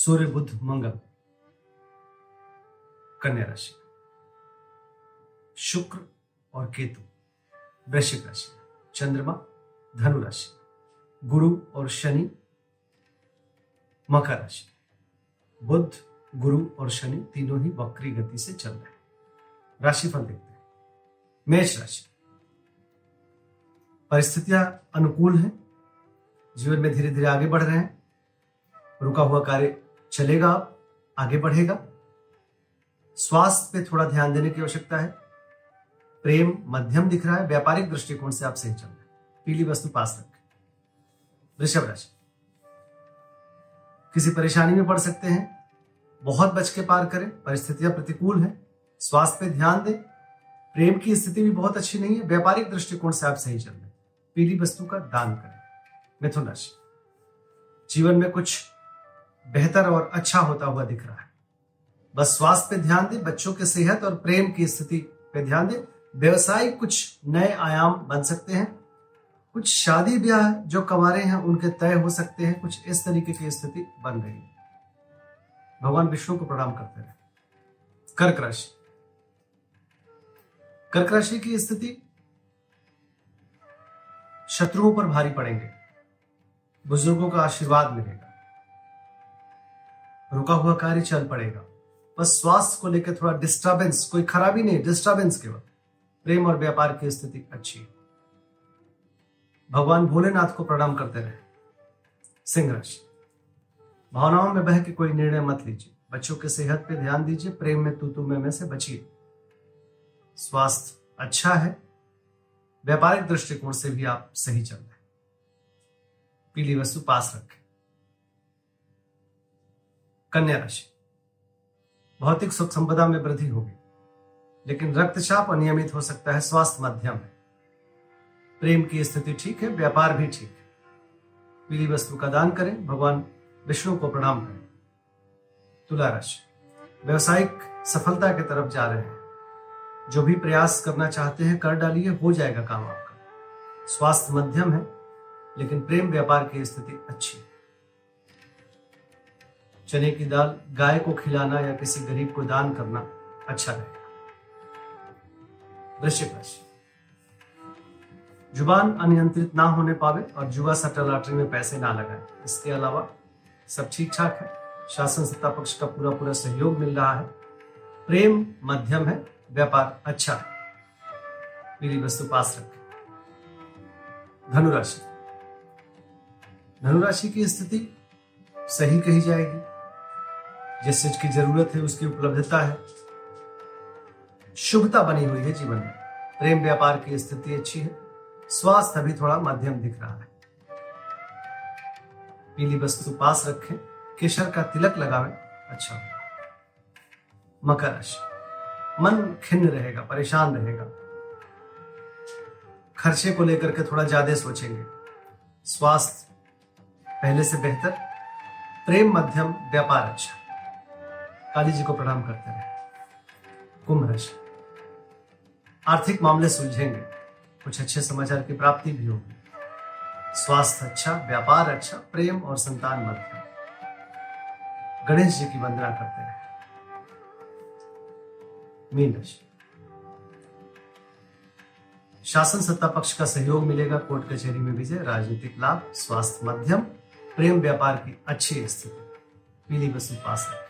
सूर्य बुध मंगल, कन्या राशि, शुक्र और केतु, वृश्चिक राशि, चंद्रमा, धनु राशि, गुरु और शनि, मकर राशि। बुध गुरु और शनि तीनों ही वक्री गति से चल रहे हैं। राशिफल देखते हैं। मेष राशि। परिस्थितियाँ अनुकूल हैं। जीवन में धीरे धीरे आगे बढ़ रहे हैं। रुका हुआ कार्य चलेगा, आगे बढ़ेगा। स्वास्थ्य पे थोड़ा ध्यान देने की आवश्यकता है। प्रेम मध्यम दिख रहा है, व्यापारिक दृष्टिकोण से आप सही चल रहे पीली वस्तु पास रखें। वृषभ राशि। किसी परेशानी में पड़ सकते हैं। बहुत बच के पार करें, परिस्थितियाँ प्रतिकूल हैं। स्वास्थ्य पे ध्यान दें। प्रेम की स्थिति भी बहुत अच्छी नहीं है, व्यापारिक दृष्टिकोण से आप सही चल रहे पीली वस्तु का दान करें। मिथुन राशि। जीवन में कुछ बेहतर और अच्छा होता हुआ दिख रहा है। बस स्वास्थ्य पे ध्यान दें, बच्चों के सेहत और प्रेम की स्थिति पे ध्यान दें। व्यवसाय कुछ नए आयाम बन सकते हैं। कुछ शादी ब्याह जो कमारे हैं, उनके तय हो सकते हैं। कुछ इस तरीके की स्थिति बन रही है भगवान विष्णु को प्रणाम करते रहे कर्क राशि। कर्क राशि की स्थिति, शत्रुओं पर भारी पड़ेंगे। बुज़ुर्गों का आशीर्वाद मिलेगा। रुका हुआ कार्य चल पड़ेगा। बस स्वास्थ्य को लेकर थोड़ा डिस्टर्बेंस कोई खराबी नहीं डिस्टरबेंस केवल प्रेम और व्यापार की स्थिति अच्छी है। भगवान भोलेनाथ को प्रणाम करते रहे। सिंह राशि भावनाओं में बह के कोई निर्णय मत लीजिए। बच्चों के सेहत पे ध्यान दीजिए प्रेम में तू तू में, में से बचिए। स्वास्थ्य अच्छा है व्यापारिक दृष्टिकोण से भी आप सही चल रहे हैं। पीली वस्तु पास रखें। कन्या राशि। भौतिक सुख संपदा में वृद्धि होगी, लेकिन रक्तचाप अनियमित हो सकता है स्वास्थ्य मध्यम है प्रेम की स्थिति ठीक है, व्यापार भी ठीक है। पीली वस्तु का दान करें, भगवान विष्णु को प्रणाम करें। तुला राशि। व्यवसायिक सफलता की तरफ़ जा रहे हैं। जो भी प्रयास करना चाहते हैं, कर डालिए, हो जाएगा काम आपका। स्वास्थ्य मध्यम है, लेकिन प्रेम व्यापार की स्थिति अच्छी है। चने की दाल गाय को खिलाना या किसी गरीब को दान करना अच्छा रहेगा। वृश्चिक राशि। ज़ुबान अनियंत्रित ना होने पावे और जुआ सट्टा लॉटरी में पैसे ना लगाए। इसके अलावा सब ठीक ठाक है। शासन सत्ता पक्ष का पूरा पूरा सहयोग मिल रहा है। प्रेम मध्यम है। व्यापार अच्छा है। पीली वस्तु पास रखें। धनुराशि। धनुराशि की स्थिति सही कही जाएगी। जिस चीज़ की ज़रूरत है, उसकी उपलब्धता है। शुभता बनी हुई है जीवन में। प्रेम व्यापार की स्थिति अच्छी है। स्वास्थ्य अभी थोड़ा मध्यम दिख रहा है। पीली वस्तु पास रखें। केशर का तिलक लगावें। अच्छा मकर राशि। मन खिन्न रहेगा, परेशान रहेगा। खर्चे को लेकर के थोड़ा ज़्यादा सोचेंगे। स्वास्थ्य पहले से बेहतर। प्रेम मध्यम, व्यापार अच्छा। काली जी को प्रणाम करते रहे। कुंभ राशि। आर्थिक मामले सुलझेंगे। कुछ अच्छे समाचार की प्राप्ति भी होगी। स्वास्थ्य अच्छा व्यापार अच्छा प्रेम और संतान मध्यम गणेश जी की वंदना करते रहे। मीन राशि। शासन सत्ता पक्ष का सहयोग मिलेगा कोर्ट कचहरी में विजय, राजनीतिक लाभ, स्वास्थ्य मध्यम, प्रेम व्यापार की अच्छी स्थिति। पीली वस्तु पास नमस्ते